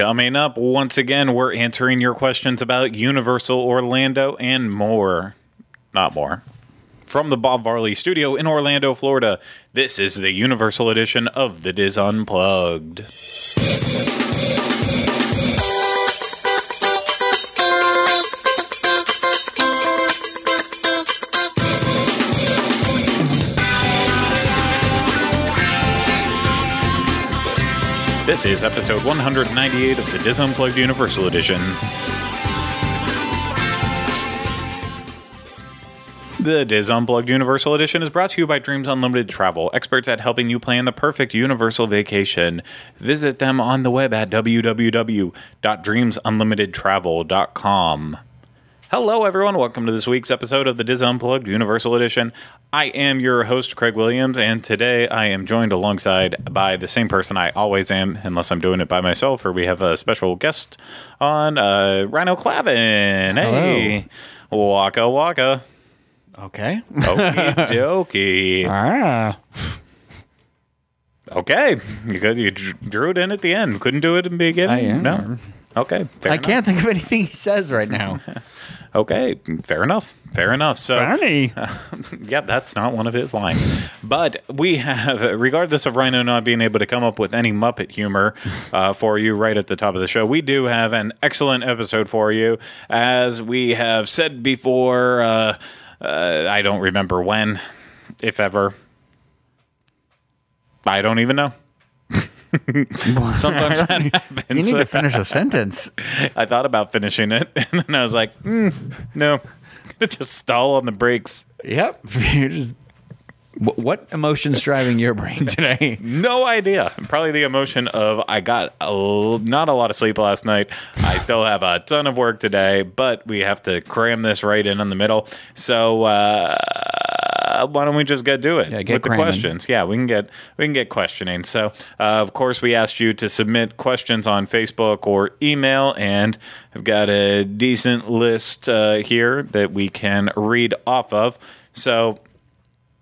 Coming up, once again, we're answering your questions about Universal Orlando and more. Not more. From the Bob Varley studio in Orlando, Florida, this is the Universal edition of The Diz Unplugged. This is episode 198 of the Diz Unplugged Universal Edition. The Diz Unplugged Universal Edition is brought to you by Dreams Unlimited Travel, experts at helping you plan the perfect universal vacation. Visit them on the web at www.dreamsunlimitedtravel.com. Hello, everyone. Welcome to this week's episode of the Diz Unplugged Universal Edition. I am your host, Craig Williams, and today I am joined alongside by the same person I always am, unless I'm doing it by myself, or we have a special guest on, uh, Rhino Clavin. Hey, waka waka. Okay. Okie dokie. Ah. Okay, because you drew it in at the end. Couldn't do it in the beginning. I am. No. Okay. fair I enough. can't think of anything he says right now. Okay, fair enough. Fair enough. So, Funny. yep, that's not one of his lines. But we have, regardless of Rhino not being able to come up with any Muppet humor uh, for you right at the top of the show, we do have an excellent episode for you. As we have said before, uh, uh, I don't remember when, if ever. I don't even know. Sometimes that happens. You need to finish a sentence. I thought about finishing it, and then I was like, mm, no, just stall on the brakes. Yep. You just. Wh- What emotion's driving your brain today? No idea. Probably the emotion of I got a, l- not a lot of sleep last night. I still have a ton of work today, but we have to cram this right in in the middle. So uh, why don't we just get to it Yeah, with the questions? Yeah, we can get we can get questioning. So uh, of course we asked you to submit questions on Facebook or email, and I've got a decent list uh, here that we can read off of. So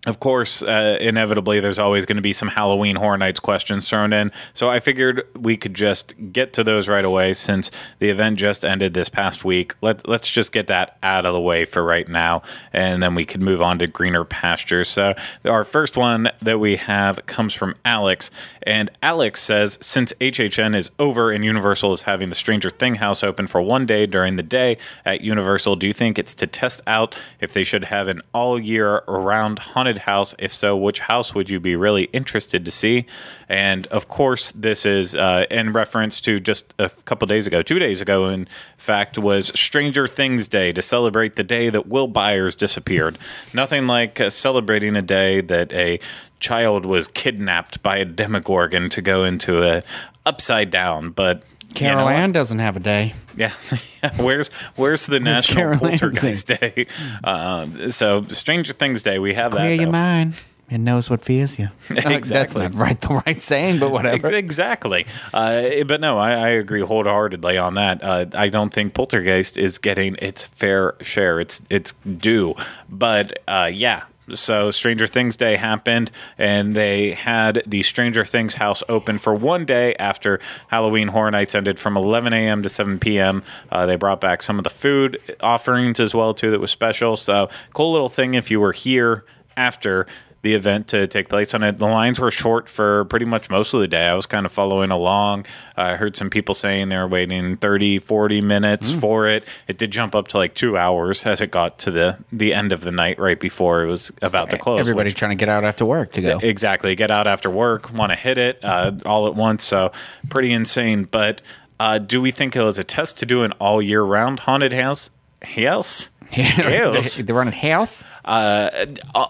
of course, uh, inevitably, there's always going to be some Halloween Horror Nights questions thrown in. So I figured we could just get to those right away since the event just ended this past week. Let, let's just get that out of the way for right now, and then we can move on to greener pastures. So our first one that we have comes from Alex, and Alex says since HHN is over and Universal is having the Stranger Thing house open for one day during the day at Universal, do you think it's to test out if they should have an all year round haunted house? If so, which house would you be really interested to see? And of course, this is uh, in reference to just a couple days ago, two days ago, in fact, was Stranger Things Day to celebrate the day that Will Byers disappeared. Nothing like uh, celebrating a day that a child was kidnapped by a demogorgon to go into a upside down, but. You know Carol? Ann doesn't have a day. Yeah, where's where's the National Poltergeist Day? Um, so Stranger Things Day, we have Clear that. your mind. It knows what fears you. Uh, That's Exactly. not right. The right saying, but whatever. Exactly, uh, but no, I, I agree wholeheartedly on that. Uh, I don't think Poltergeist is getting its fair share. It's it's due, but uh, yeah. So Stranger Things Day happened, and they had the Stranger Things house open for one day after Halloween Horror Nights ended from 11 a.m. to 7 p.m. Uh, they brought back some of the food offerings as well too that was special. So cool little thing if you were here after the event to take place on it. The lines were short for pretty much most of the day. I was kind of following along. I heard some people saying they were waiting 30, 40 minutes for it. It did jump up to like two hours as it got to the, the end of the night right before it was about to close. Everybody's trying to get out after work to go. Exactly. Get out after work, want to hit it uh, all at once. So pretty insane. But uh, do we think it was a test to do an all year round haunted house? Yes. Yes. they, they run a house. Uh,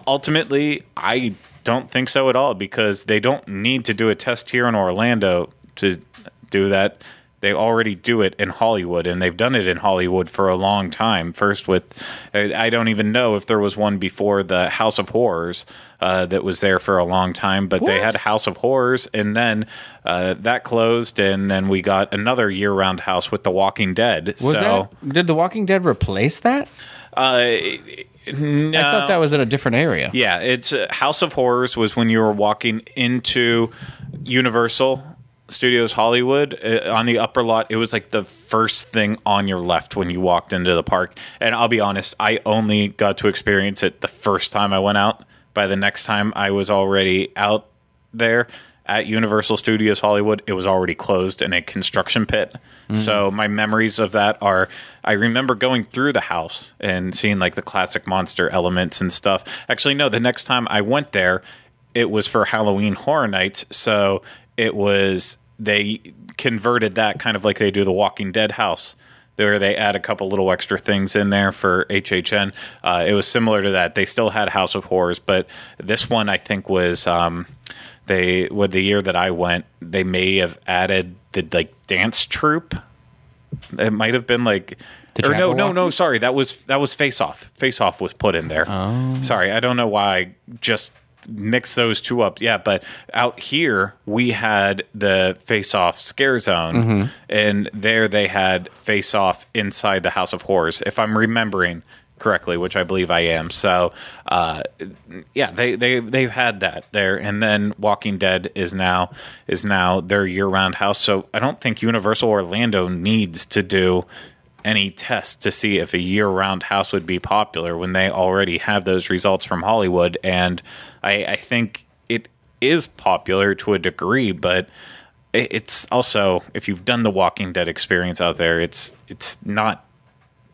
ultimately, I don't think so at all because they don't need to do a test here in Orlando to do that. They already do it in Hollywood, and they've done it in Hollywood for a long time. First, with I don't even know if there was one before the House of Horrors uh, that was there for a long time, but they had House of Horrors, and then uh, that closed, and then we got another year-round house with The Walking Dead. Was so, that? Did The Walking Dead replace that? uh, no, I thought that was in a different area. Yeah, it's uh, House of Horrors was when you were walking into Universal Studios Hollywood uh, on the upper lot. It was like the first thing on your left when you walked into the park. And I'll be honest, I only got to experience it the first time I went out. By the next time, I was already out there at Universal Studios Hollywood. It was already closed in a construction pit. So my memories of that are I remember going through the house and seeing like the classic monster elements and stuff. Actually, no, the next time I went there, it was for Halloween Horror Nights. So it was they converted that kind of like they do the Walking Dead house. Where they add a couple little extra things in there for HHN. Uh, it was similar to that. They still had House of Horrors, but this one I think was um, they with the year that I went, they may have added the like dance troupe. It might have been like The or no, no, no. Sorry, that was that was Face Off. Face Off was put in there. Oh. Sorry, I don't know why I just mix those two up. Yeah, but out here we had the Face Off Scare Zone, Mm-hmm. and there they had Face Off inside the House of Horrors, if I'm remembering correctly, which I believe I am. So, uh, yeah, they they they've had that there, and then Walking Dead is now is now their year round house. So I don't think Universal Orlando needs to do any tests to see if a year round house would be popular when they already have those results from Hollywood. And I, I think it is popular to a degree, but it's also if you've done the Walking Dead experience out there, it's it's not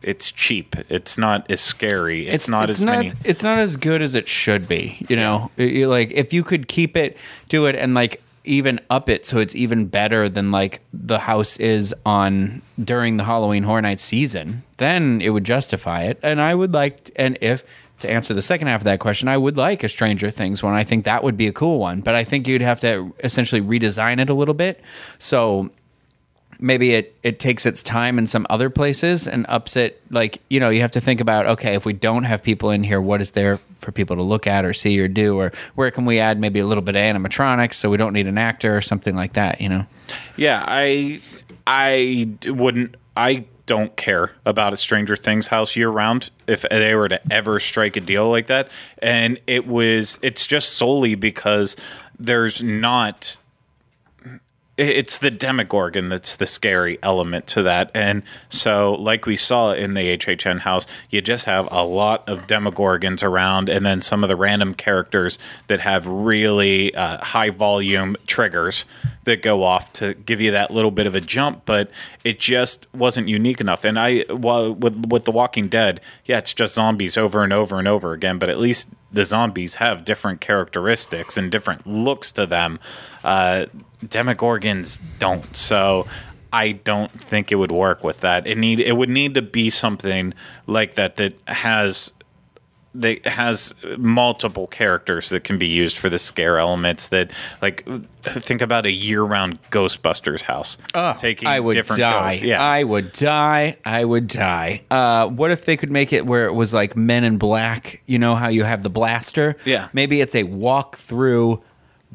it's cheap. It's not as scary. It's, not as not, many. It's not as good as it should be. You know, you- like if you could keep it, do it, and like even up it so it's even better than like the house is on during the Halloween Horror Night season, then it would justify it. And I would like, and if to answer the second half of that question, I would like a Stranger Things one. I think that would be a cool one, but I think you'd have to essentially redesign it a little bit. So maybe it it takes its time in some other places and ups it like you know you have to think about okay if we don't have people in here what is there for people to look at or see or do or where can we add maybe a little bit of animatronics so we don't need an actor or something like that you know Yeah, i i wouldn't. I don't care about a Stranger Things house year round if they were to ever strike a deal like that. And it was. It's just solely because there's not. It's the Demogorgon that's the scary element to that. And so, like we saw in the HHN house, you just have a lot of Demogorgons around, and then some of the random characters that have really uh, high volume triggers that go off to give you that little bit of a jump, but it just wasn't unique enough. And I, well, with with The Walking Dead, yeah, it's just zombies over and over and over again, but at least the zombies have different characteristics and different looks to them. Uh, Demogorgons don't, so. I don't think it would work with that. It need it would need to be something like that that has that has multiple characters that can be used for the scare elements that like think about a year-round ghostbusters house taking I would different die. shows yeah I would die. I would die. Uh, what if they could make it where it was like Men in Black? You know how you have the blaster? Yeah. Maybe it's a walk through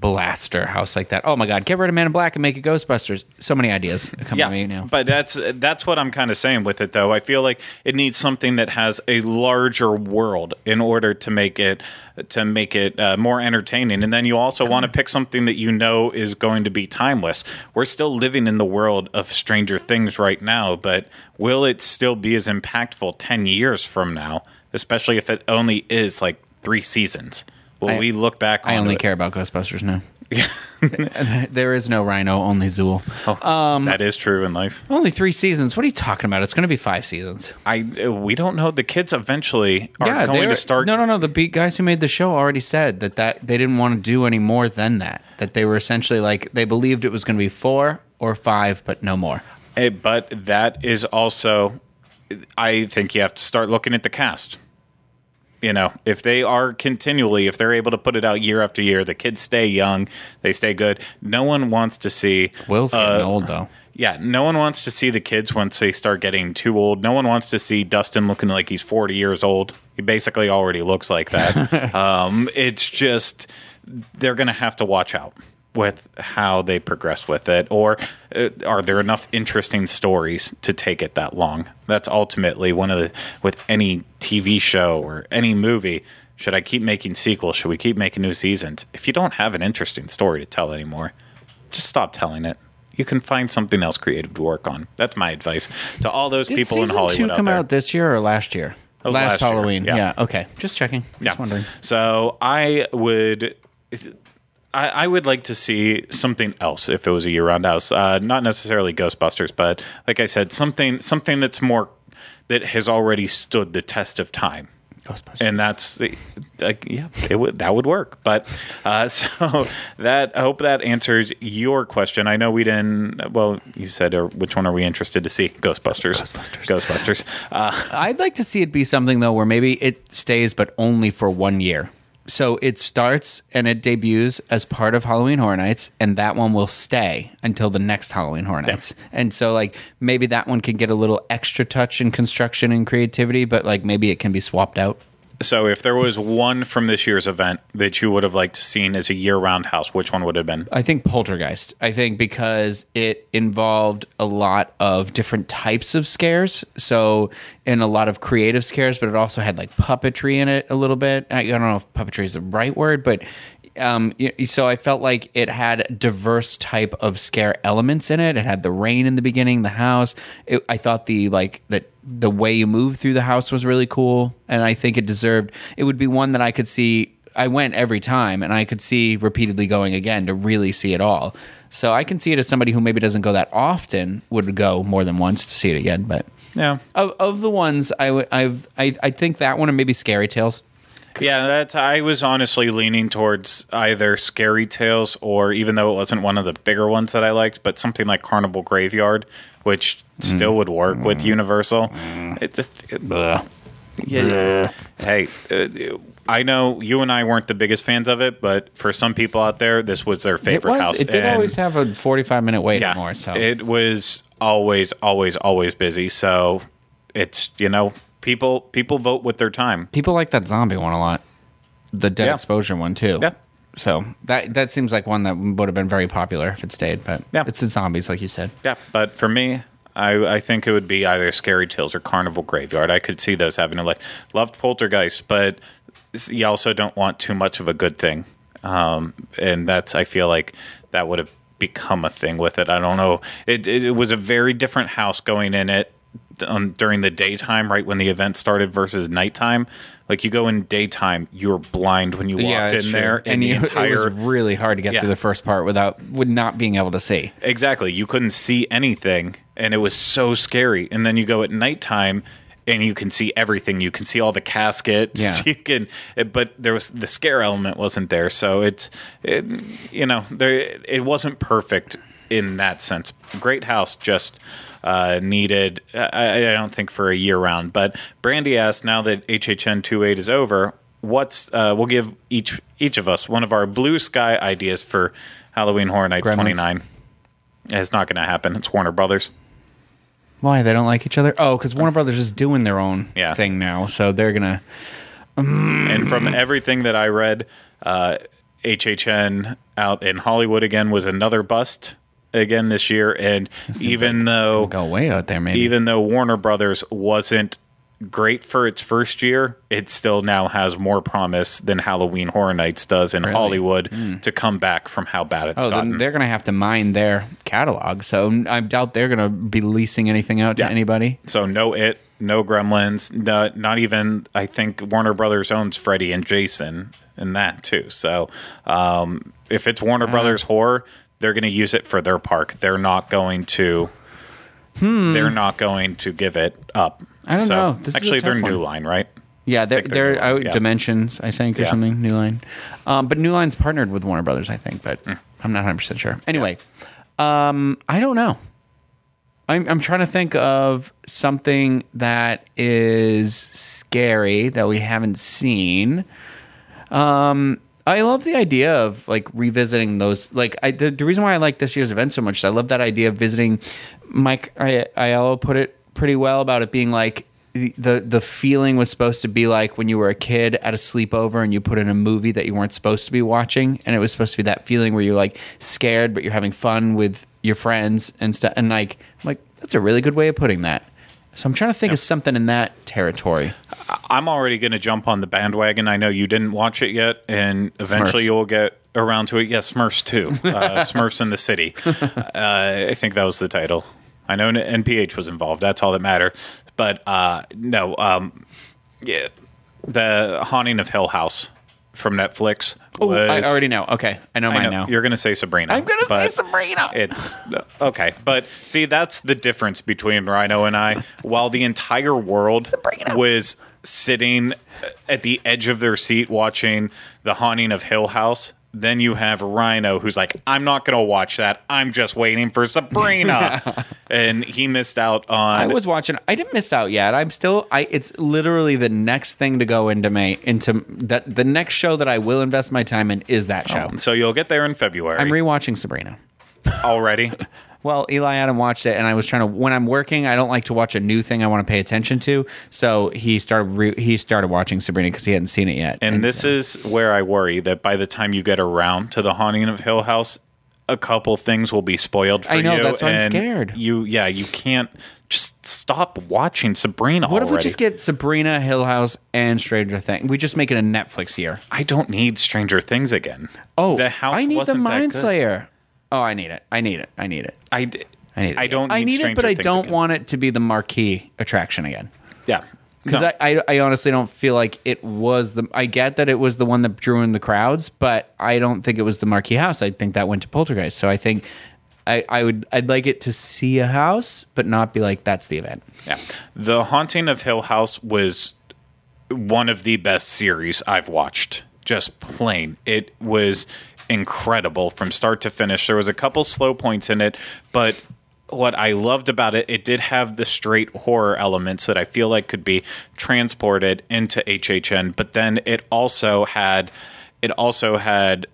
blaster house like that. Oh my god, get rid of Man in Black and make it Ghostbusters. So many ideas come yeah, to me now. but that's that's what I'm kind of saying with it, though. I feel like it needs something that has a larger world in order to make it to make it uh, more entertaining. And then you also want to pick something that you know is going to be timeless. We're still living in the world of Stranger Things right now, but will it still be as impactful ten years from now? Especially if it only is like three seasons. Will I- we look back? I only it? care about Ghostbusters now. there is no Rhino, only Zuul. Oh, that is true in life. Only three seasons. What are you talking about? It's going to be five seasons. I uh, we don't know. The kids eventually are going they're- to start. No, no, no. The beat guys who made the show already said that that they didn't want to do any more than that. That they were essentially like they believed it was going to be four or five, but no more. Eh, but that is also, I think you have to start looking at the cast. You know, if they are continually, if they're able to put it out year after year, the kids stay young, they stay good. No one wants to see. Will's getting uh, old though. Yeah, no one wants to see the kids once they start getting too old. No one wants to see Dustin looking like he's 40 years old. He basically already looks like that. um, it's just, they're going to have to watch out with how they progress with it. Or uh, are there enough interesting stories to take it that long? That's ultimately one of the, with any TV show or any movie. Should I keep making sequels? Should we keep making new seasons? If you don't have an interesting story to tell anymore, just stop telling it. you can find something else creative to work on. That's my advice to all those Did people in Hollywood two out come there. out this year or last year? last, last Halloween. yeah. Yeah. Okay. Just checking. Just wondering. So I would. I, I would like to see something else if it was a year-round house. Uh, not necessarily Ghostbusters, but like I said, something something that's more that has already stood the test of time. Ghostbusters. and that's like yeah it would that would work but uh, so that i hope that answers your question i know we didn't well you said uh, which one are we interested to see ghostbusters Ghostbusters. ghostbusters uh, I'd like to see it be something though where maybe it stays but only for one year. So it starts and it debuts as part of Halloween Horror Nights, and that one will stay until the next Halloween Horror Nights. And so like maybe that one can get a little extra touch in construction and creativity, but like maybe it can be swapped out. So if there was one from this year's event that you would have liked to seen as a year-round house which one would have been I think Poltergeist. I think because it involved a lot of different types of scares. So, and a lot of creative scares, but it also had like puppetry in it a little bit. I, I don't know if puppetry is the right word, but um, so I felt like it had diverse type of scare elements in it. It had the rain in the beginning, the house. It, I thought the like that the way you move through the house was really cool, and I think it deserved. It would be one that I could see I went every time and I could see repeatedly going again to really see it all. So I can see it as somebody who maybe doesn't go that often would go more than once to see it again. But yeah of, of the ones I, w- I've, I, I think that one and maybe Scary Tales. Yeah, that's. I was honestly leaning towards either Scary Tales or even though it wasn't one of the bigger ones that I liked, but something like Carnival Graveyard, which still would work with Universal. It just, it- yeah. Hey, uh, I know you and I weren't the biggest fans of it, but for some people out there, this was their It, favorite was, house. it did and- always have a 45 minute wait yeah, or more. So it was always, always, always busy. So it's you know people people vote with their time. people like that zombie one a lot. The dead Yeah. exposure one too. Yeah. So that that seems like one that would have been very popular if it stayed, but Yeah. it's the zombies, like you said. Yeah, but for me, I, I think it would be either Scary Tales or Carnival Graveyard. I could see those having a like loved Poltergeist, but you also don't want too much of a good thing, um, and that's I feel like that would have become a thing with it. I don't know. It it, it was a very different house going in it um, during the daytime, right when the event started, versus nighttime. Like you go in daytime, you're blind when you walked it's in true. there, and and the you, entire it was really hard to get Yeah. through the first part without with not being able to see. Exactly. You couldn't see anything, and it was so scary. And then you go at nighttime, and you can see everything. You can see all the caskets. Yeah. You can, it- but there was the scare element wasn't there. So it's, it, you know, there it wasn't perfect in that sense. Great house, just uh, needed. I, I don't think for a year round. But Brandy asked, now that HHN 28 is over, what's uh, we'll give each each of us one of our blue sky ideas for Halloween Horror Nights Gremlins. 29. It's not going to happen. It's Warner Brothers. Why they don't like each other? Oh, because Warner Brothers is doing their own Yeah. thing now, so they're gonna. And from everything that I read, uh, HHN out in Hollywood again was another bust again this year. And even though Go way out there, maybe. even though Warner Brothers wasn't great for its first year, it still now has more promise than Halloween Horror Nights does in Really? Hollywood to come back from how bad it's oh, gotten. they're gonna have to mine their catalog. So I doubt they're gonna be leasing anything out to anybody. So no it, no Gremlins, no, not even. I think Warner Brothers owns Freddy and Jason and that too. So um, if it's Warner Uh-huh. Brothers horror, they're going to use it for their park. They're not going to. They're not going to give it up. Hmm. I don't So, know. This actually, their tough new line, right? Yeah, they're they're they're out yeah. Dimensions, I think, or Yeah. something. New Line, um, but New Line's partnered with Warner Brothers, I think, but Hmm. I'm not 100 percent sure. Anyway, um, I don't know. I'm I'm trying to think of something that is scary that we haven't seen. Um, I love the idea of like revisiting those. Like, I the, the reason why I like this year's event so much is I love that idea of visiting. Mike Aiello put it pretty well about it being like the, the the feeling was supposed to be like when you were a kid at a sleepover and you put in a movie that you weren't supposed to be watching, and it was supposed to be that feeling where you're like scared but you're having fun with your friends and stuff. And like, I'm like that's a really good way of putting that. So I'm trying to think of something in that territory. I'm already going to jump on the bandwagon. I know you didn't watch it yet, and eventually Smurfs. you'll get around to it. Yes, Smurfs too. Uh, Smurfs in the City. Uh, I think that was the title. I know NPH was involved. That's all that mattered. But uh, no, um, yeah, the Haunting of Hill House from Netflix. Oh, I already know. Okay, I know I mine know, now. You're going to say Sabrina. I'm gonna say Sabrina. It's okay, but see, that's the difference between Rhino and I. While the entire world Sabrina. was sitting at the edge of their seat watching The Haunting of Hill House, then you have Rhino who's like, I'm not going to watch that. I'm just waiting for Sabrina. and he missed out on. I was watching. I didn't miss out yet. I'm still. I. It's literally the next thing to go into May. Into that. The next show that I will invest my time in is that show. Oh, so you'll get there in February I'm rewatching Sabrina. already. Well, Eli Adam watched it, and I was trying to. When I'm working, I don't like to watch a new thing I want to pay attention to. So he started. Re, he started watching Sabrina because he hadn't seen it yet. And this is where I worry that by the time you get around to the haunting of Hill House, a couple things will be spoiled for I know, you. that's why I'm scared. You, yeah, you can't just stop watching Sabrina. What if we just get Sabrina, Hill House, and Stranger Things? We just make it a Netflix year. I don't need Stranger Things again. Oh, the house. I need the Mind. Flayer. Oh, I need it. I need it. I need it. I, d- I need it. I don't. I need, need it, but I Things don't again. want it to be the marquee attraction again. Yeah, Because No. I, I, I honestly don't feel like it was the. I get that it was the one that drew in the crowds, but I don't think it was the marquee house. I think that went to Poltergeist. So I think I, I would I'd like it to see a house, but not be like that's the event. Yeah. The Haunting of Hill House was one of the best series I've watched. Just plain. It was incredible from start to finish. There was a couple slow points in it, but what I loved about it, it did have the straight horror elements that I feel like could be transported into HHN, but then it also had it also had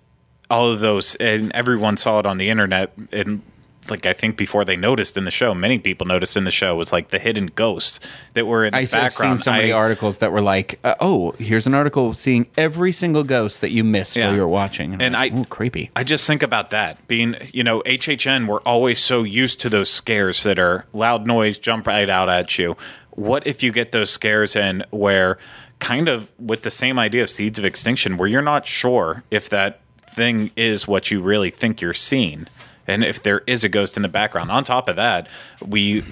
all of those and everyone saw it on the internet and like I think before they noticed in the show, many people noticed in the show was like the hidden ghosts that were in the I've background. seen so many I- articles that were like, uh, "Oh, here's an article seeing every single ghost that you missed Yeah. while you were watching," I'm And like, I- "Ooh, creepy." I just think about that being, you know, HHN. We're always so used to those scares that are loud noise, jump right out at you. What if you get those scares in where, kind of with the same idea of Seeds of Extinction, where you're not sure if that thing is what you really think you're seeing, and if there is a ghost in the background. On top of that, we,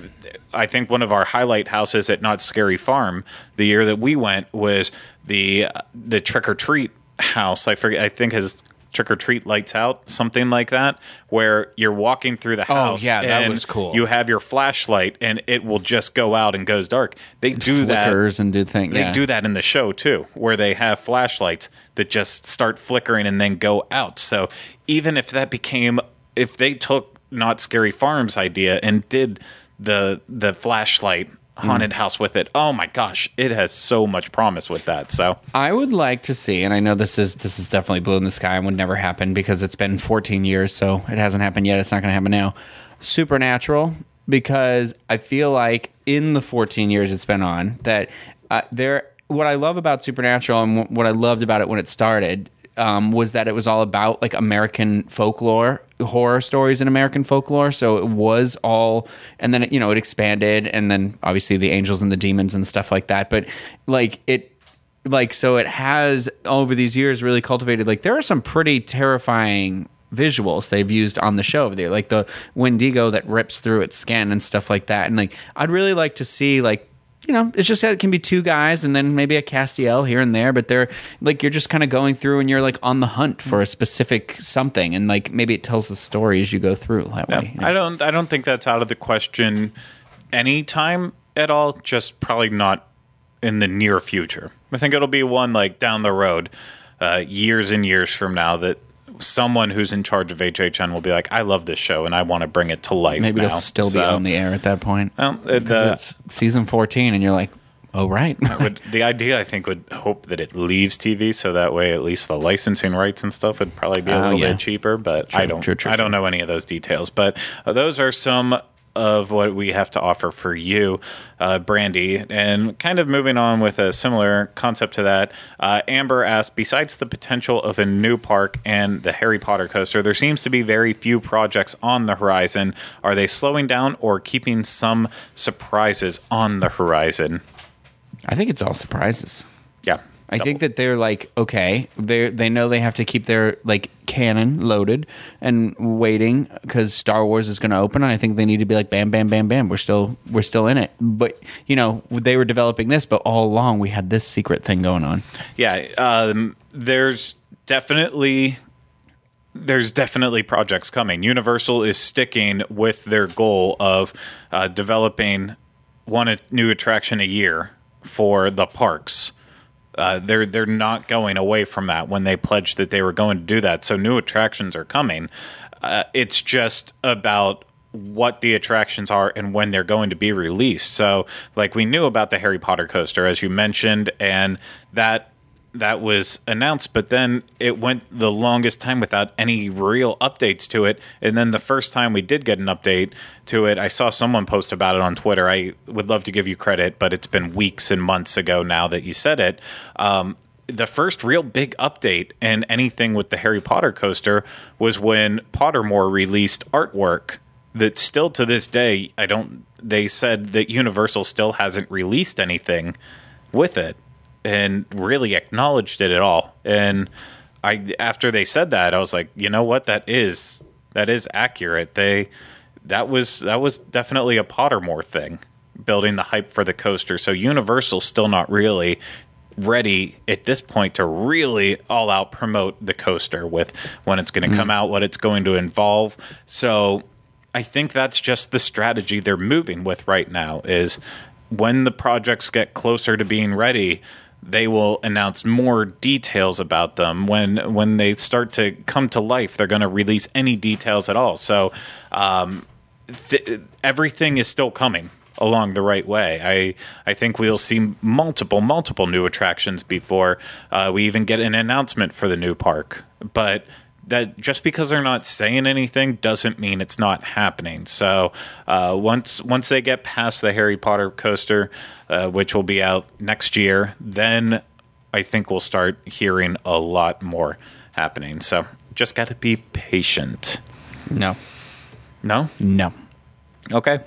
I think one of our highlight houses at Knott's Scary Farm the year that we went was the the trick or treat house. I forget. I think his trick or treat lights out, something like that, where you're walking through the oh, house. Oh, yeah, that was cool. You have your flashlight, and it will just go out and goes dark. They do that. And do things. They yeah. do that in the show too, where they have flashlights that just start flickering and then go out. So even if that became, if they took Knott's Scary Farms idea and did the the flashlight haunted Mm. house with it, oh my gosh, it has so much promise with that. So I would like to see, and I know this is this is definitely blue in the sky and would never happen because it's been 14 years, so it hasn't happened yet. It's not going to happen now. Supernatural, because I feel like in the 14 years it's been on, that uh, there. What I love about Supernatural and wh- what I loved about it when it started um, was that it was all about like American folklore, horror stories in American folklore. So it was all, and then you know it expanded, and then obviously the angels and the demons and stuff like that. But like it like so it has over these years really cultivated like there are some pretty terrifying visuals they've used on the show over there like the wendigo that rips through its skin and stuff like that and like i'd really like to see like you know it's just that it can be two guys and then maybe a castiel here and there but they're like you're just kind of going through and you're like on the hunt for a specific something and like maybe it tells the story as you go through that way you know? I don't I don't think that's out of the question anytime at all. Just probably not in the near future. I think it'll be one like down the road, uh, years and years from now that someone who's in charge of HHN will be like, I love this show and I want to bring it to life. maybe now. it'll still be on the air at that point Well, uh, it's season 14 and you're like oh right would the idea I think would hope that it leaves TV so that way at least the licensing rights and stuff would probably be a Oh, little yeah. bit cheaper. But I don't true, true, I don't know any of those details. But uh, those are some of what we have to offer for you, uh, Brandy. And kind of moving on with a similar concept to that, uh, Amber asked, besides the potential of a new park and the Harry Potter coaster, there seems to be very few projects on the horizon. Are they slowing down or keeping some surprises on the horizon? i think it's all surprises Yeah. I think that they're like okay, they they know they have to keep their like cannon loaded and waiting because Star Wars is going to open, and I think they need to be like bam, bam, bam, bam. We're still we're still in it, but you know they were developing this, but all along we had this secret thing going on. Yeah, um, there's definitely there's definitely projects coming. Universal is sticking with their goal of uh, developing one new attraction a year for the parks. Uh, they're they're not going away from that when they pledged that they were going to do that. So new attractions are coming. Uh, it's just about what the attractions are and when they're going to be released. So, like we knew about the Harry Potter coaster, as you mentioned, and that that was announced, but then it went the longest time without any real updates to it. And then the first time we did get an update to it, I saw someone post about it on Twitter. I would love to give you credit, but it's been weeks and months ago now that you said it. Um, the first real big update and anything with the Harry Potter coaster was when Pottermore released artwork that still to this day, I don't, they said that Universal still hasn't released anything with it and really acknowledged it at all. And I after they said that, I was like, you know what, that is that is accurate. They that was that was definitely a Pottermore thing, building the hype for the coaster. So Universal's still not really ready at this point to really all out promote the coaster with when it's going to mm. come out, what it's going to involve. So I think that's just the strategy they're moving with right now is when the projects get closer to being ready, they will announce more details about them. When when they start to come to life they're going to release any details at all. So um, th- everything is still coming along the right way. I i think we'll see multiple multiple new attractions before uh, we even get an announcement for the new park. But that just because they're not saying anything doesn't mean it's not happening. So uh, once once they get past the Harry Potter coaster, uh, which will be out next year, then I think we'll start hearing a lot more happening. So just got to be patient. No. No. No. Okay.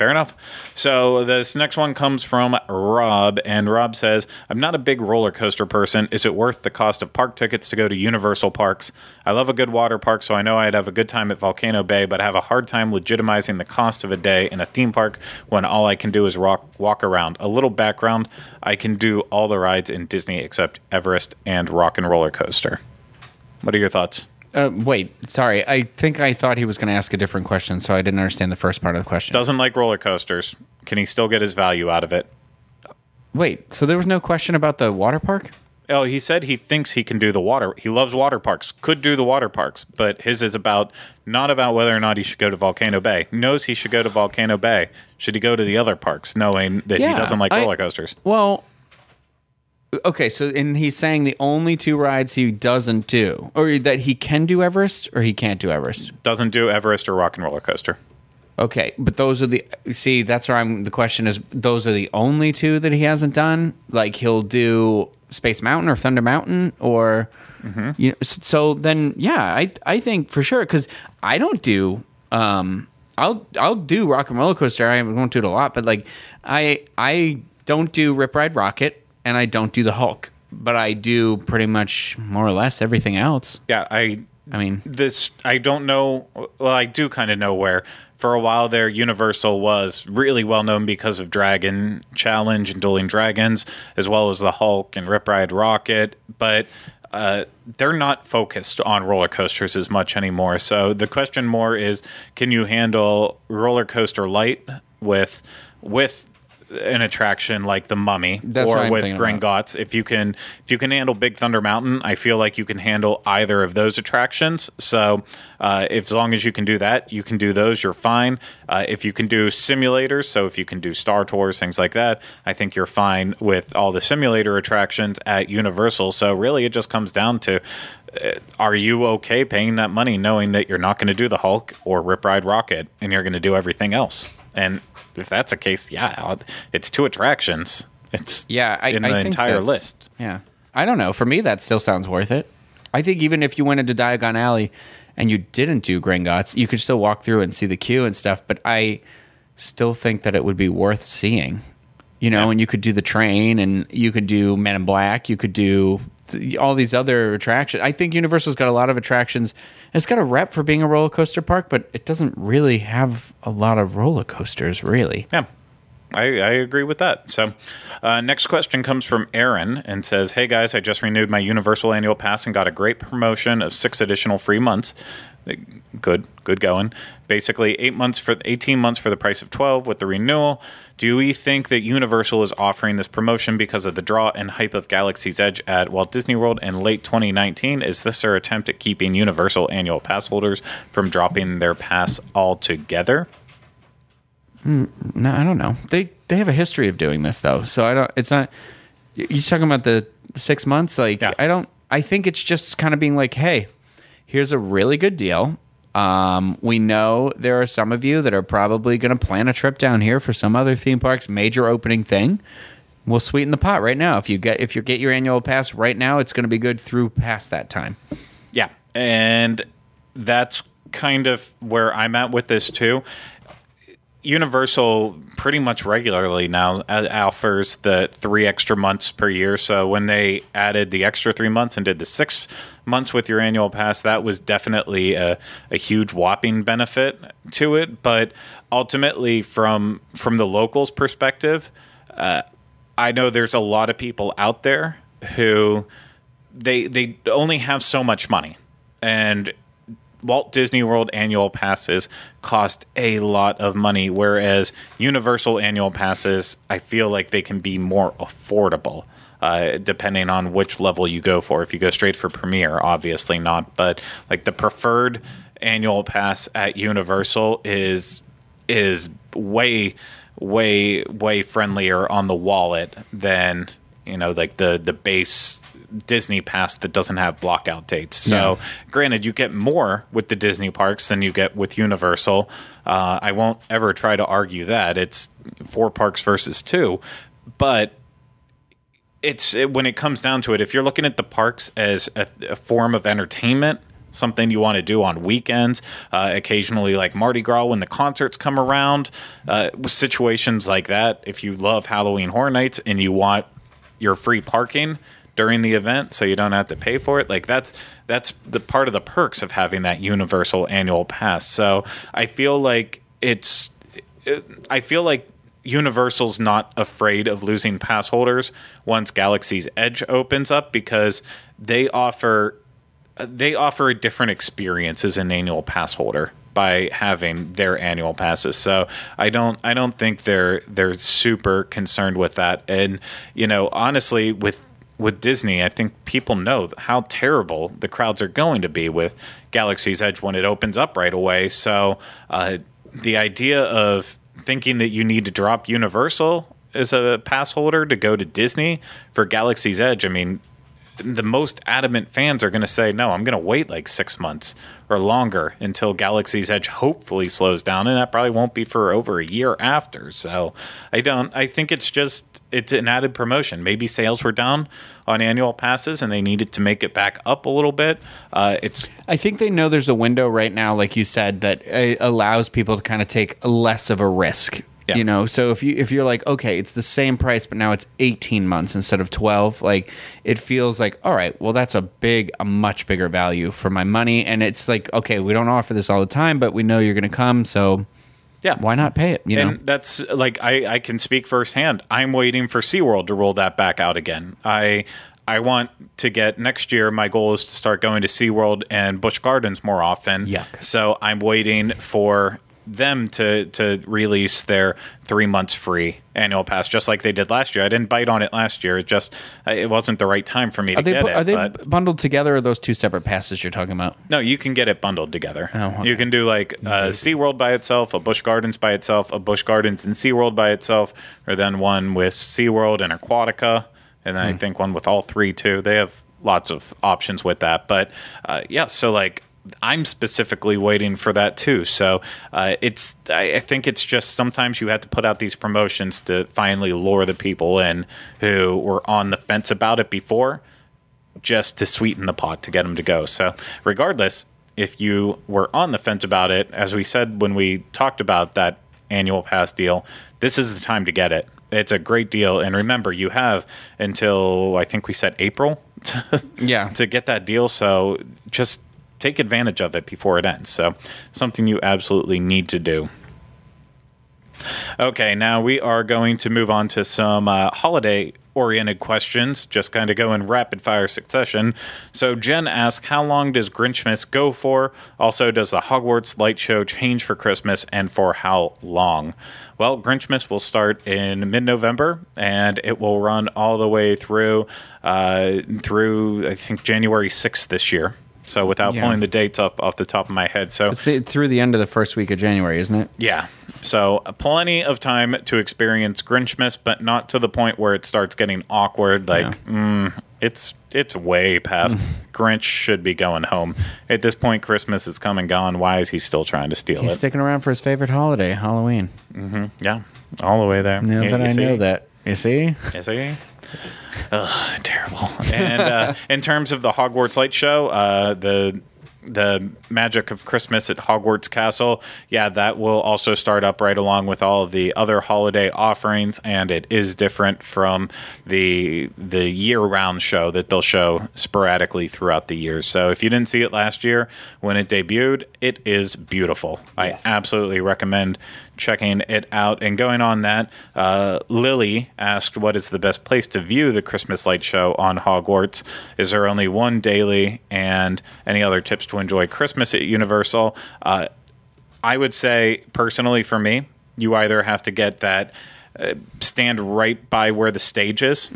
Fair enough. So this next one comes from Rob, and Rob says, "I'm not a big roller coaster person. Is it worth the cost of park tickets to go to Universal parks? I love a good water park, so I know I'd have a good time at Volcano Bay, but I have a hard time legitimizing the cost of a day in a theme park when all I can do is walk walk around. A little background: I can do all the rides in Disney except Everest and Rock and Roller Coaster. What are your thoughts?" Uh, wait, sorry. I think I thought he was going to ask a different question, so I didn't understand the first part of the question. Doesn't like roller coasters. Can he still get his value out of it? Wait, so there was no question about the water park? Oh, he said he thinks he can do the water. He loves water parks. Could do the water parks, but his is about not about whether or not he should go to Volcano Bay. Knows he should go to Volcano Bay. Should he go to the other parks, knowing that yeah, he doesn't like roller coasters? Well, Okay, so and he's saying the only two rides he doesn't do, or that he can do Everest, or he can't do Everest. Doesn't do Everest or Rock and Roller Coaster. Okay, but those are the see. That's where I'm. The question is, those are the only two that he hasn't done. Like he'll do Space Mountain or Thunder Mountain, or mm-hmm. you know. So then, yeah, I I think for sure because I don't do. um I'll I'll do Rock and Roller Coaster. I won't do it a lot, but like I I don't do Rip Ride Rockit and I don't do the Hulk, but I do pretty much more or less everything else. Yeah, I. I mean, this I don't know. Well, I do kind of know where. For a while there, Universal was really well known because of Dragon Challenge and Dueling Dragons, as well as the Hulk and Rip Ride Rockit, But uh, they're not focused on roller coasters as much anymore. So the question more is, can you handle roller coaster light with with an attraction like the Mummy That's or with Gringotts. If you can, if you can handle Big Thunder Mountain, I feel like you can handle either of those attractions. So, uh, if, as long as you can do that, you can do those. You're fine. Uh, if you can do simulators, so if you can do Star Tours, things like that, I think you're fine with all the simulator attractions at Universal. So, really, it just comes down to uh, are you okay paying that money knowing that you're not going to do the Hulk or Rip Ride Rockit and you're going to do everything else? And if that's the case, yeah, it's two attractions. It's yeah, I, in the I entire list. Yeah, I don't know. For me, that still sounds worth it. I think even if you went into Diagon Alley and you didn't do Gringotts, you could still walk through and see the queue and stuff. But I still think that it would be worth seeing. you know, Yeah. and you could do the train and you could do Men in Black, you could do all these other attractions. I think Universal's got a lot of attractions. It's got a rep for being a roller coaster park, but it doesn't really have a lot of roller coasters, really. Yeah, I, I agree with that. So, uh, next question comes from Aaron and says, "Hey guys, I just renewed my Universal annual pass and got a great promotion of six additional free months. Good, good going. Basically, eight months for eighteen months for the price of twelve with the renewal. Do we think that Universal is offering this promotion because of the draw and hype of Galaxy's Edge at Walt Disney World in late 2019? Is this their attempt at keeping Universal annual pass holders from dropping their pass altogether?" Hmm, no, I don't know. They they have a history of doing this though, so I don't. It's not. you- You're talking about the six months. Like Yeah. I don't. I think it's just kind of being like, hey, here's a really good deal. Um, we know there are some of you that are probably going to plan a trip down here for some other theme park's major opening thing. We'll sweeten the pot right now. If you get if you get your annual pass right now, it's going to be good through past that time. Yeah. And that's kind of where I'm at with this too. Universal pretty much regularly now offers the three extra months per year. So when they added the extra three months and did the six months with your annual pass, that was definitely a, a huge whopping benefit to it. But ultimately, from from the locals' perspective, uh, I know there's a lot of people out there who they they only have so much money and Walt Disney World annual passes cost a lot of money whereas Universal annual passes I feel like they can be more affordable uh, depending on which level you go for if you go straight for premier obviously not but like the preferred annual pass at Universal is is way way way friendlier on the wallet than you know like the the base Disney pass that doesn't have blockout dates. So, granted, you get more with the Disney parks than you get with Universal. Uh, I won't ever try to argue that it's four parks versus two, but it's it, when it comes down to it. If you're looking at the parks as a, a form of entertainment. Something you want to do on weekends, uh, occasionally like Mardi Gras when the concerts come around, uh, situations like that. If you love Halloween Horror Nights and you want your free parking during the event so you don't have to pay for it like that's that's the part of the perks of having that universal annual pass so i feel like it's i feel like universal's not afraid of losing pass holders once galaxy's edge opens up because they offer they offer a different experience as an annual pass holder by having their annual passes. So I don't I don't think they're they're super concerned with that. And you know, honestly, with with Disney, I think people know how terrible the crowds are going to be with Galaxy's Edge when it opens up right away. So uh, the idea of thinking that you need to drop Universal as a pass holder to go to Disney for Galaxy's Edge, I mean, the most adamant fans are going to say, no, I'm going to wait like six months or longer until Galaxy's Edge hopefully slows down. And that probably won't be for over a year after. So I don't, I think it's just, it's an added promotion. Maybe sales were down on annual passes and they needed to make it back up a little bit. Uh, it's, I think they know there's a window right now, like you said, that uh, allows people to kind of take less of a risk. Yeah. You know, so if you if you're like, okay, it's the same price, but now it's 18 months instead of 12, like it feels like, all right, well, that's a big, a much bigger value for my money, and it's like, okay, we don't offer this all the time, but we know you're going to come, so yeah. why not pay it? You know, that's like I, I can speak firsthand. I'm waiting for SeaWorld to roll that back out again. I I want to get next year. My goal is to start going to SeaWorld and Busch Gardens more often. Yuck. So I'm waiting for them to to release their three months free annual pass, just like they did last year. I didn't bite on it last year. It just uh, it wasn't the right time for me are to they get bu- it. are they but- bundled together, or those two separate passes you're talking about? no, you can get it bundled together. Oh, okay. You can do like uh, SeaWorld by itself, a Busch Gardens by itself, a Busch Gardens and SeaWorld by itself, or then one with SeaWorld and Aquatica, and then I think one with all three too. They have lots of options with that. But uh, yeah, so like I'm specifically waiting for that too. So uh, it's I, I think it's just sometimes you have to put out these promotions to finally lure the people in who were on the fence about it before just to sweeten the pot to get them to go. So, regardless, if you were on the fence about it, as we said when we talked about that annual pass deal, this is the time to get it it's a great deal. And remember, you have until I think we said April to, Yeah. to get that deal. So just take advantage of it before it ends. So something you absolutely need to do. Okay, now we are going to move on to some uh, holiday oriented questions, just kind of go in rapid fire succession. So, Jen asks, How long does Grinchmas go for? Also, does the Hogwarts light show change for Christmas and for how long? Well, Grinchmas will start in mid November and it will run all the way through, uh, through I think, January 6th this year. So, without Yeah. pulling the dates up off the top of my head. So, It's the, through the end of the first week of January, isn't it? yeah. So uh, plenty of time to experience Grinchmas, but not to the point where it starts getting awkward. Like, mm, it's it's way past. Mm. Grinch should be going home at this point. Christmas is come and gone. Why is he still trying to steal He's it? sticking around for his favorite holiday, Halloween. Mm-hmm. yeah, all the way there. Now Yeah, that I see? know that. You see? Is he? Ugh, terrible. And uh, in terms of the Hogwarts Light Show, uh, the the magic of Christmas at Hogwarts Castle, yeah, that will also start up right along with all of the other holiday offerings, and it is different from the the year round show that they'll show sporadically throughout the years. So if you didn't see it last year when it debuted, it is beautiful. Yes. I absolutely recommend checking it out. And going on that, uh, Lily asked, "What is the best place to view the Christmas light show on Hogwarts? Is there only one daily? And any other tips to enjoy Christmas at Universal?" Uh, I would say, personally, for me, you either have to get that uh, stand right by where the stage is,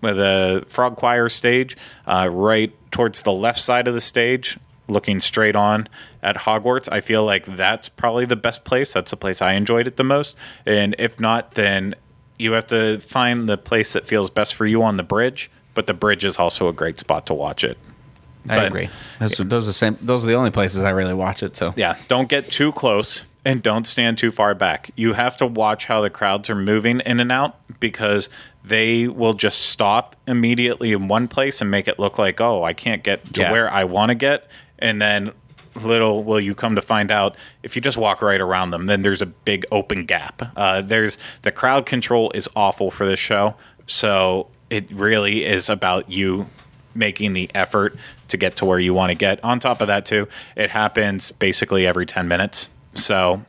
with the frog choir stage, uh, right towards the left side of the stage, looking straight on at Hogwarts. I feel like that's probably the best place. That's the place I enjoyed it the most. And if not, then you have to find the place that feels best for you on the bridge. But the bridge is also a great spot to watch it. I But- agree. Those, those are the same. Those are the only places I really watch it. So Yeah, don't get too close and don't stand too far back. You have to watch how the crowds are moving in and out because they will just stop immediately in one place and make it look like, oh, I can't get to Yeah. where I want to get. And then little will you come to find out if you just walk right around them, then there's a big open gap. Uh, there's the crowd control is awful for this show. So it really is about you making the effort to get to where you want to get. On top of that, too, it happens basically every 10 minutes. So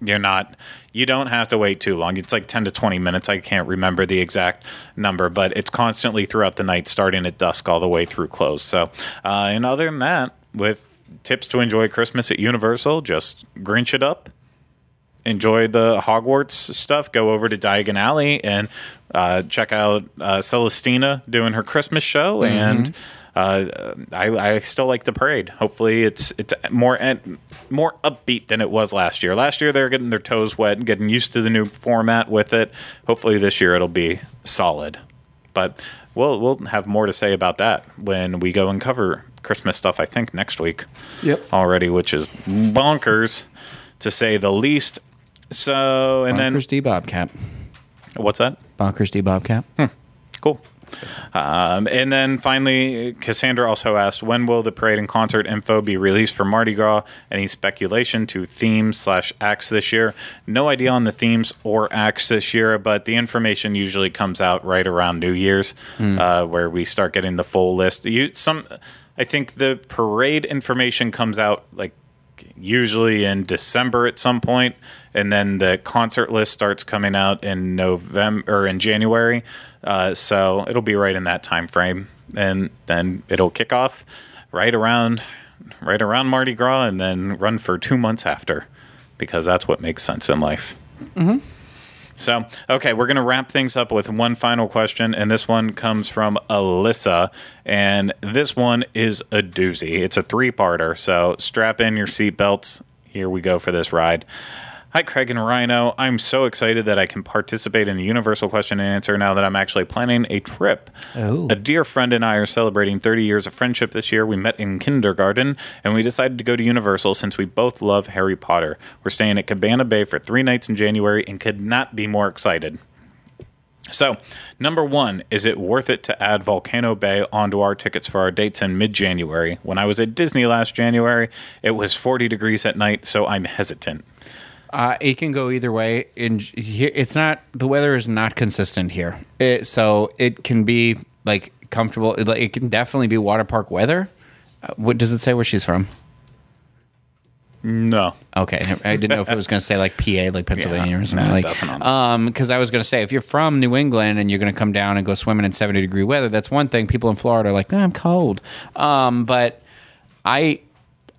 you're not, you don't have to wait too long. It's like 10 to 20 minutes. I can't remember the exact number, but it's constantly throughout the night, starting at dusk all the way through close. So, uh, and other than that, with tips to enjoy Christmas at Universal, just Grinch it up enjoy the Hogwarts stuff, go over to Diagon Alley and uh, check out uh, Celestina doing her Christmas show. And uh, I, I still like the parade. Hopefully, it's it's more more upbeat than it was last year. Last year, they were getting their toes wet and getting used to the new format with it. Hopefully, this year it'll be solid. But we'll we'll have more to say about that when we go and cover Christmas stuff. I think next week Yep. already, which is bonkers to say the least. So, and Bonkers then D Bobcat. what's that? Bonkers D Bobcat. Cool. Um, and then finally, Cassandra also asked, when will the parade and concert info be released for Mardi Gras? Any speculation to themes slash acts this year? No idea on the themes or acts this year, but the information usually comes out right around New Year's, uh, where we start getting the full list. You some, I think the parade information comes out like usually in December at some point, and then the concert list starts coming out in November or in January. Uh, so it'll be right in that time frame, and then it'll kick off right around right around Mardi Gras, and then run for two months after, because that's what makes sense in life. So, okay, we're going to wrap things up with one final question, and this one comes from Alyssa, and this one is a doozy. It's a three parter, so strap in your seatbelts. Here we go for this ride. Hi, Craig and Rhino. I'm so excited that I can participate in the Universal Question and Answer now that I'm actually planning a trip. Oh. A dear friend and I are celebrating 30 years of friendship this year. We met in kindergarten, and we decided to go to Universal since we both love Harry Potter. We're staying at Cabana Bay for three nights in January and could not be more excited. So, number one, is it worth it to add Volcano Bay onto our tickets for our dates in mid January? When I was at Disney last January, it was 40 degrees at night, so I'm hesitant. Uh, it can go either way. In it's not the weather is not consistent here, it, so it can be like comfortable. It, like, it can definitely be water park weather. Uh, what does it say where she's from? No. Okay, I didn't know if it was going to say like PA, like Pennsylvania Yeah, or something no, like. doesn't Um, because I was going to say if you're from New England and you're going to come down and go swimming in 70 degree weather, that's one thing. People in Florida are like, "No, I'm cold. Um, but I,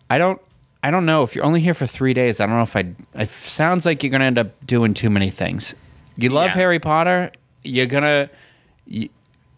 I don't, I don't know if you're only here for three days. I don't know if I. It sounds like you're going to end up doing too many things. You love Yeah. Harry Potter. You're gonna. You,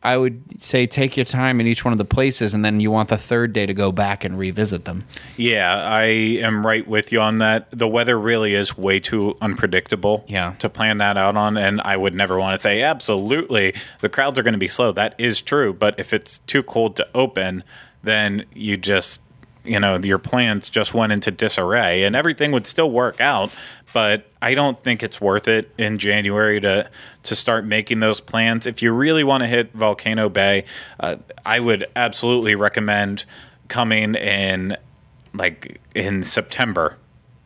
I would say take your time in each one of the places, and then you want the third day to go back and revisit them. Yeah, I am right with you on that. The weather really is way too unpredictable Yeah. to plan that out on. And I would never want to say, absolutely, the crowds are going to be slow. That is true. But if it's too cold to open, then you just, you know, your plans just went into disarray and everything would still work out. But I don't think it's worth it in January to to start making those plans. If you really want to hit Volcano Bay, uh, I would absolutely recommend coming in like in September,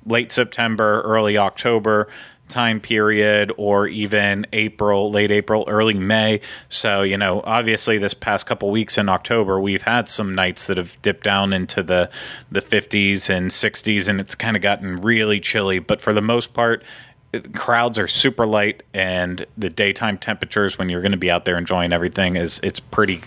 late September, early October time period, or even April, late April, early May. So, you know, obviously this past couple weeks in October, we've had some nights that have dipped down into the the 50s and 60s, and it's kind of gotten really chilly. But for the most part, crowds are super light and the daytime temperatures when you're going to be out there enjoying everything is it's pretty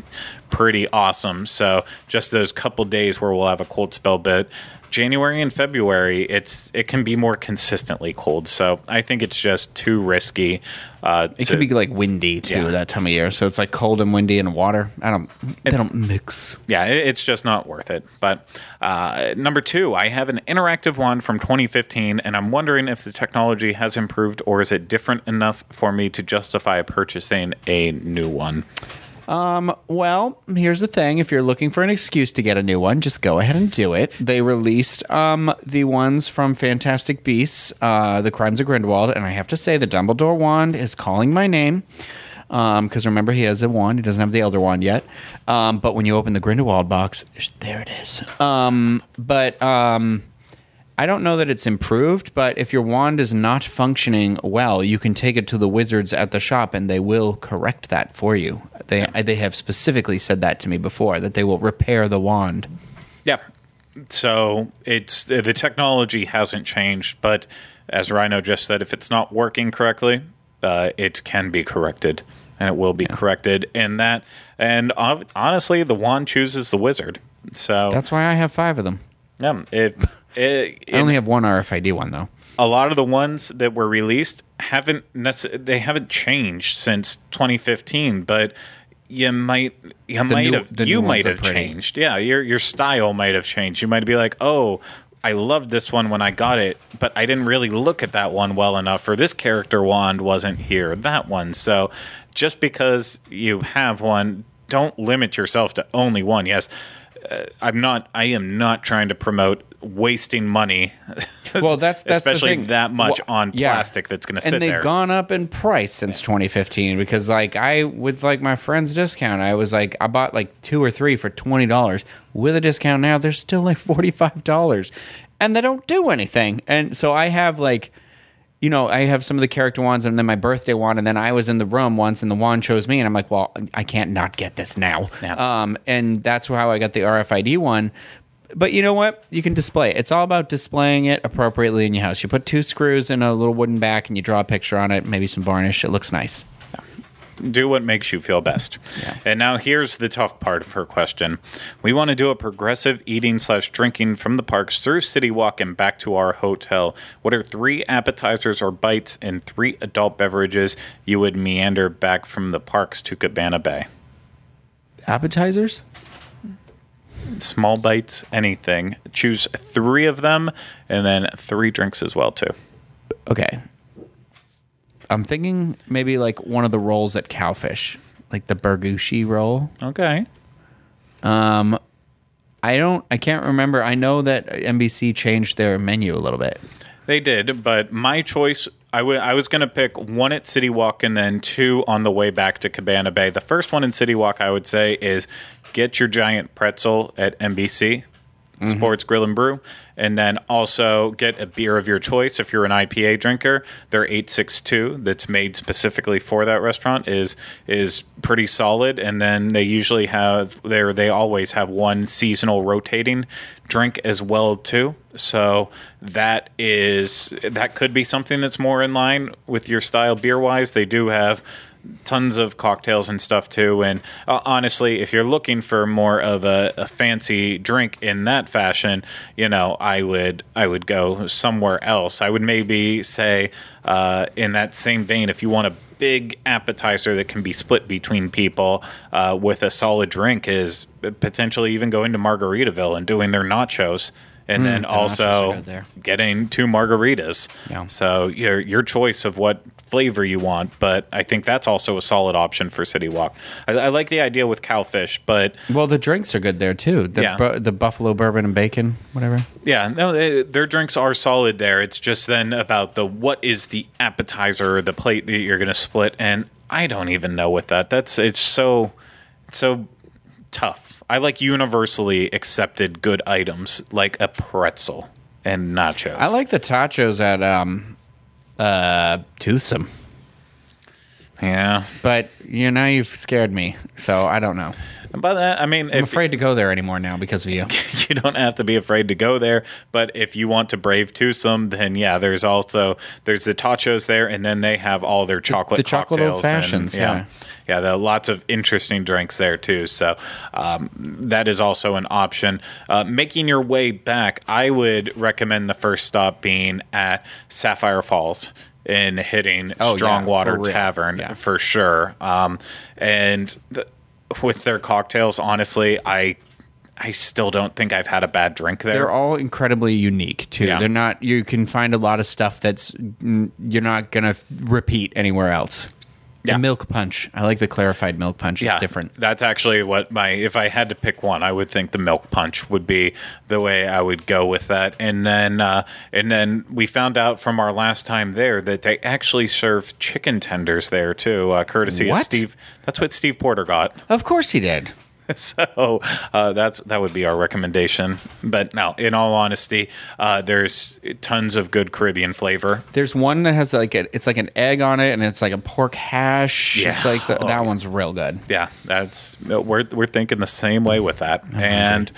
pretty awesome so just those couple days where we'll have a cold spell but January and February it's it can be more consistently cold so I think it's just too risky uh It to- could be like windy too Yeah. that time of year. So it's like cold and windy and water. I don't. They don't mix. yeah, it- it's just not worth it. But uh, number two, I have an interactive one from 2015, and I'm wondering if the technology has improved or is it different enough for me to justify purchasing a new one. Well, here's the thing: if you're looking for an excuse to get a new one, just go ahead and do it. They released um, the ones from Fantastic Beasts, uh, The Crimes of Grindelwald, and I have to say, the Dumbledore wand is calling my name. Because remember, he has a wand; he doesn't have the Elder wand yet. Um, but when you open the Grindelwald box, there it is. Um, but um, I don't know that it's improved, but if your wand is not functioning well, you can take it to the wizards at the shop and they will correct that for you. They they have specifically said that to me before that they will repair the wand. Yeah. So it's the technology hasn't changed, but as Rhino just said, if it's not working correctly, uh, it can be corrected, and it will be corrected. And that, and hon- honestly, the wand chooses the wizard. So That's why I have five of them. yeah, it, it, I only have one RFID one though. a lot of the ones that were released haven't necess- they haven't changed since 2015 but you might you might new- have the you might have changed yeah your your style might have changed you might be like oh I loved this one when I got it, but I didn't really look at that one well enough, or this character wand wasn't here, that one. So just because you have one, don't limit yourself to only one. Yes, uh, I'm not. I am not trying to promote wasting money. Well, that's that's the especially that much Well, on yeah. plastic that's going to sit and they've there. gone up in price since 2015 because like i with like my friend's discount i was like i bought like two or three for $20 with a discount now they're still like $45 and they don't do anything and so i have like you know i have some of the character wands and then my birthday wand and then i was in the room once and the wand chose me and i'm like well i can't not get this now um, and that's how i got the rfid one but you know what? You can display it. It's all about displaying it appropriately in your house. You put two screws in a little wooden back and you draw a picture on it, maybe some varnish. It looks nice. Do what makes you feel best. Yeah. And now here's the tough part of her question. We want to do a progressive eating slash drinking from the parks through City Walk and back to our hotel. What are three appetizers or bites and three adult beverages you would meander back from the parks to Cabana Bay? Appetizers? Small bites, anything. Choose three of them and then three drinks as well too. Okay. I'm thinking maybe like one of the rolls at Cowfish, like the Burgushi roll. Okay. Um, I don't, I can't remember. I know that NBC changed their menu a little bit. They did, but my choice, I wa- I was going to pick one at City Walk and then two on the way back to Cabana Bay. The first one in City Walk, I would say, is get your giant pretzel at NBC, Sports Grill and Brew. And then also get a beer of your choice if you're an IPA drinker. Their 862 that's made specifically for that restaurant is is pretty solid, and then they usually have there they always have one seasonal rotating drink as well too. So that is that could be something that's more in line with your style beer wise. They do have tons of cocktails and stuff too. And uh, honestly, if you're looking for more of a, a, fancy drink in that fashion, you know, I would I would go somewhere else. I would maybe say uh, in that same vein, if you want a big appetizer that can be split between people uh, with a solid drink, is potentially even going to Margaritaville and doing their nachos and mm, then the also getting two margaritas. Yeah. So your your choice of what flavor you want, but I think that's also a solid option for City Walk. I, I like the idea with cowfish, but well, the drinks are good there too. The, yeah. Bu- the buffalo bourbon and bacon, whatever. Yeah, no, they, their drinks are solid there. It's just then about the what is the appetizer or the plate that you're going to split, and I don't even know what that. That's it's so so tough. I like universally accepted good items like a pretzel and nachos. I like the tachos at um, uh, Toothsome. Yeah, but you know you've scared me, so I don't know. But uh, I mean, I'm afraid to go there anymore now because of you. you don't have to be afraid to go there, but if you want to brave Toothsome, then yeah, there's also there's the tachos there, and then they have all their chocolate the, the chocolate old fashions. yeah. yeah yeah, there are lots of interesting drinks there too. So um, that is also an option. Uh, making your way back, I would recommend the first stop being at Sapphire Falls in hitting oh, Strongwater yeah, Tavern yeah. for sure. Um, and the, with their cocktails, honestly, I I still don't think I've had a bad drink there. They're all incredibly unique too. Yeah. They're not. You can find a lot of stuff that's you're not gonna repeat anywhere else. Yeah. The milk punch. I like the clarified milk punch. Yeah, it's different. That's actually what my if I had to pick one, I would think the milk punch would be the way I would go with that. And then uh, and then we found out from our last time there that they actually serve chicken tenders there too, uh, courtesy what? of Steve. That's what Steve Porter got. Of course he did. so uh, that's that would be our recommendation. But now, in all honesty, uh, there's tons of good Caribbean flavor. There's one that has like a, it's like an egg on it, and it's like a pork hash. Yeah. It's like the, oh, that one's real good. Yeah, that's we're we're thinking the same way with that. Oh, and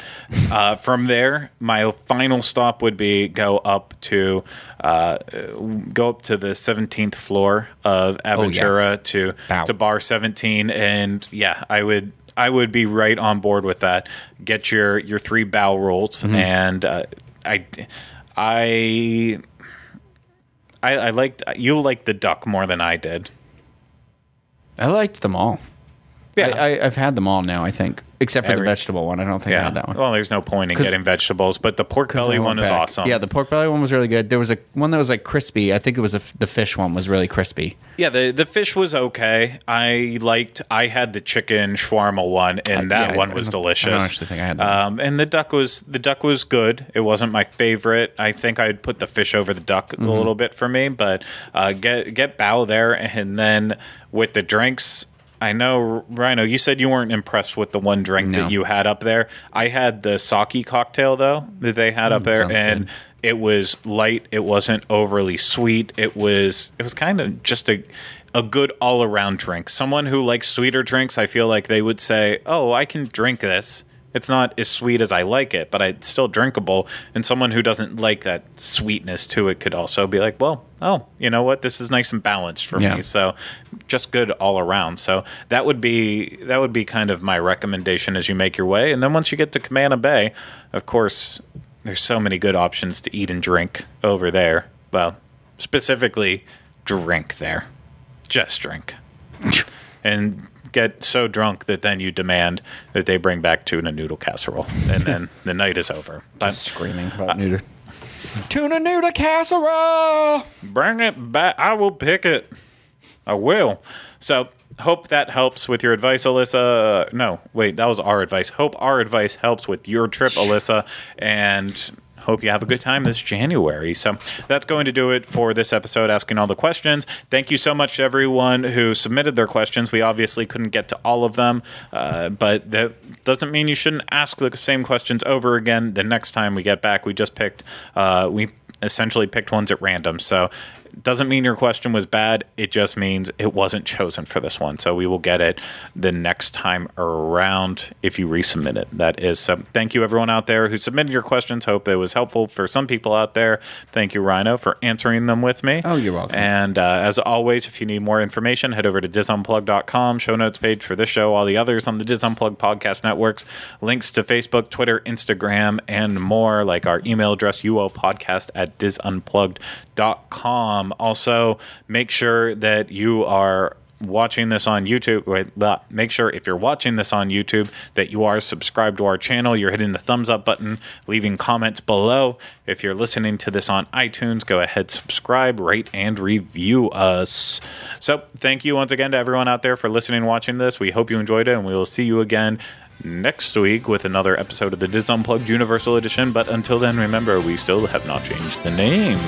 uh, from there, my final stop would be go up to uh, go up to the 17th floor of Aventura oh, yeah. to Bao. to bar 17, and yeah, I would I would be right on board with that. Get your your three bao rolls, mm-hmm. and uh, I, I, I, I liked you liked the duck more than I did. I liked them all. Yeah, I, have had them all now. I think except for Every, the vegetable one. I don't think. I had that one. Well, there's no point in getting vegetables, but the pork belly one is back. awesome. Yeah, the pork belly one was really good. There was a one that was like crispy. I think it was a, the fish one was really crispy. Yeah, the the fish was okay. I liked. I had the chicken shawarma one, and that yeah, one was delicious. I don't actually think I had that. Um, and the duck was the duck was good. It wasn't my favorite. I think I'd put the fish over the duck mm-hmm. a little bit for me, but uh, get get bao there, and then with the drinks. I know, Rhino, you said you weren't impressed with the one drink no. that you had up there. I had the sake cocktail, though, that they had mm, up there. And good. it was light. It wasn't overly sweet. It was, it was kind of just a, a good all around drink. Someone who likes sweeter drinks, I feel like they would say, oh, I can drink this it's not as sweet as I like it, but it's still drinkable. And someone who doesn't like that sweetness to it could also be like, well, oh, you know what? This is nice and balanced for yeah. me. So just good all around. So that would be that would be kind of my recommendation as you make your way. And then once you get to Cabana Bay, of course, there's so many good options to eat and drink over there. Well, specifically drink there. Just drink. and get so drunk that then you demand that they bring back tuna noodle casserole, and then the night is over. But, screaming about uh, noodle. Tuna noodle casserole. Bring it back. I will pick it. I will. So hope that helps with your advice, Alyssa. No, wait, that was our advice. Hope our advice helps with your trip, Alyssa, and hope you have a good time this January. So that's going to do it for this episode, asking all the questions. Thank you so much to everyone who submitted their questions. We obviously couldn't get to all of them, uh, but that doesn't mean you shouldn't ask the same questions over again the next time we get back. We just picked, uh, we essentially picked ones at random. So doesn't mean your question was bad. It just means it wasn't chosen for this one. So we will get it the next time around if you resubmit it. That is. So thank you, everyone out there who submitted your questions. Hope it was helpful for some people out there. Thank you, Rhino, for answering them with me. Oh, you're welcome. And uh, as always, if you need more information, head over to disunplug.com, show notes page for this show, all the others on the Disunplug podcast networks, links to Facebook, Twitter, Instagram, and more, like our email address, uopodcast at disunplugged.com. Um, also, make sure that you are watching this on YouTube, wait, make sure if you're watching this on YouTube that you are subscribed to our channel. You're hitting the thumbs up button, leaving comments below. If you're listening to this on iTunes, go ahead, subscribe, rate, and review us. So, thank you once again to everyone out there for listening watching this. We hope you enjoyed it, and we will see you again next week with another episode of the Dis Unplugged Universal Edition. But until then, remember, we still have not changed the name.